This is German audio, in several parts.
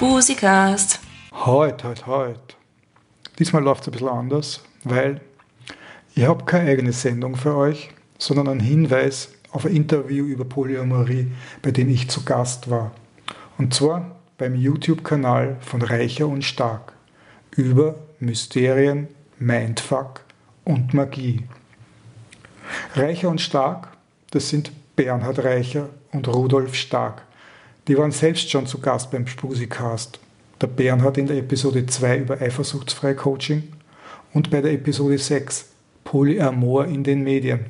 Spusikast. Heut, heut, heut. Diesmal läuft es ein bisschen anders, weil ich habe keine eigene Sendung für euch, sondern einen Hinweis auf ein Interview über Polyamorie, bei dem ich zu Gast war. Und zwar beim YouTube-Kanal von Reicher und Stark über Mysterien, Mindfuck und Magie. Reicher und Stark, das sind Bernhard Reicher und Rudolf Stark. Die waren selbst schon zu Gast beim Spusikast. Der Bernhard in der Episode 2 über eifersuchtsfreie Coaching und bei der Episode 6 Polyamor in den Medien.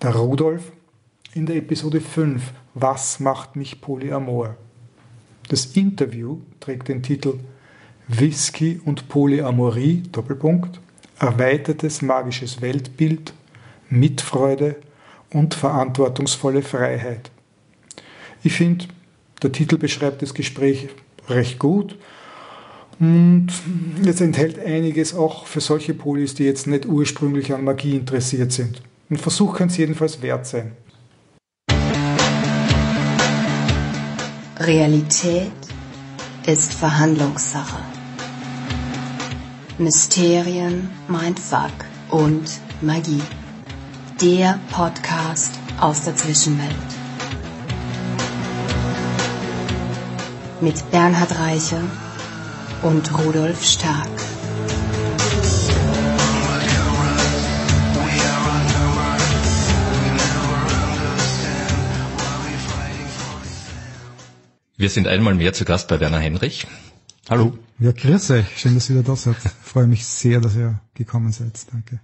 Der Rudolf in der Episode 5 Was macht mich Polyamor? Das Interview trägt den Titel Whisky und Polyamorie, Doppelpunkt, erweitertes magisches Weltbild, Mitfreude und verantwortungsvolle Freiheit. Ich finde, der Titel beschreibt das Gespräch recht gut und es enthält einiges auch für solche Polis, die jetzt nicht ursprünglich an Magie interessiert sind. Ein Versuch kann es jedenfalls wert sein. Realität ist Verhandlungssache. Mysterien, Mindfuck und Magie. Der Podcast aus der Zwischenwelt. Mit Bernhard Reiche und Rudolf Stark. Wir sind einmal mehr zu Gast bei Werner Henrich. Hallo. Ja, grüß euch. Schön, dass ihr wieder da seid. Ich freue mich sehr, dass ihr gekommen seid. Danke.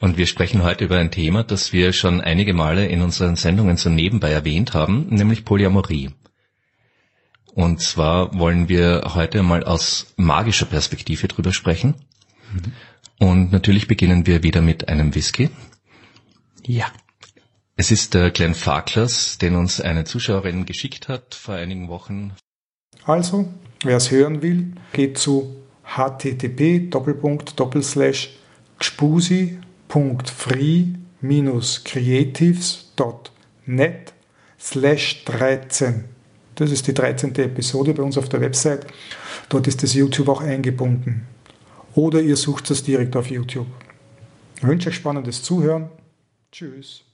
Und wir sprechen heute über ein Thema, das wir schon einige Male in unseren Sendungen so nebenbei erwähnt haben, nämlich Polyamorie. Und zwar wollen wir heute mal aus magischer Perspektive drüber sprechen. Mhm. Und natürlich beginnen wir wieder mit einem Whisky. Ja. Es ist der Glenn Farklers, den uns eine Zuschauerin geschickt hat vor einigen Wochen. Also, wer es hören will, geht zu http gspusi.free-creatives.net slash 13. Das ist die 13. Episode bei uns auf der Website. Dort ist das YouTube auch eingebunden. Oder ihr sucht es direkt auf YouTube. Ich wünsche euch spannendes Zuhören. Tschüss.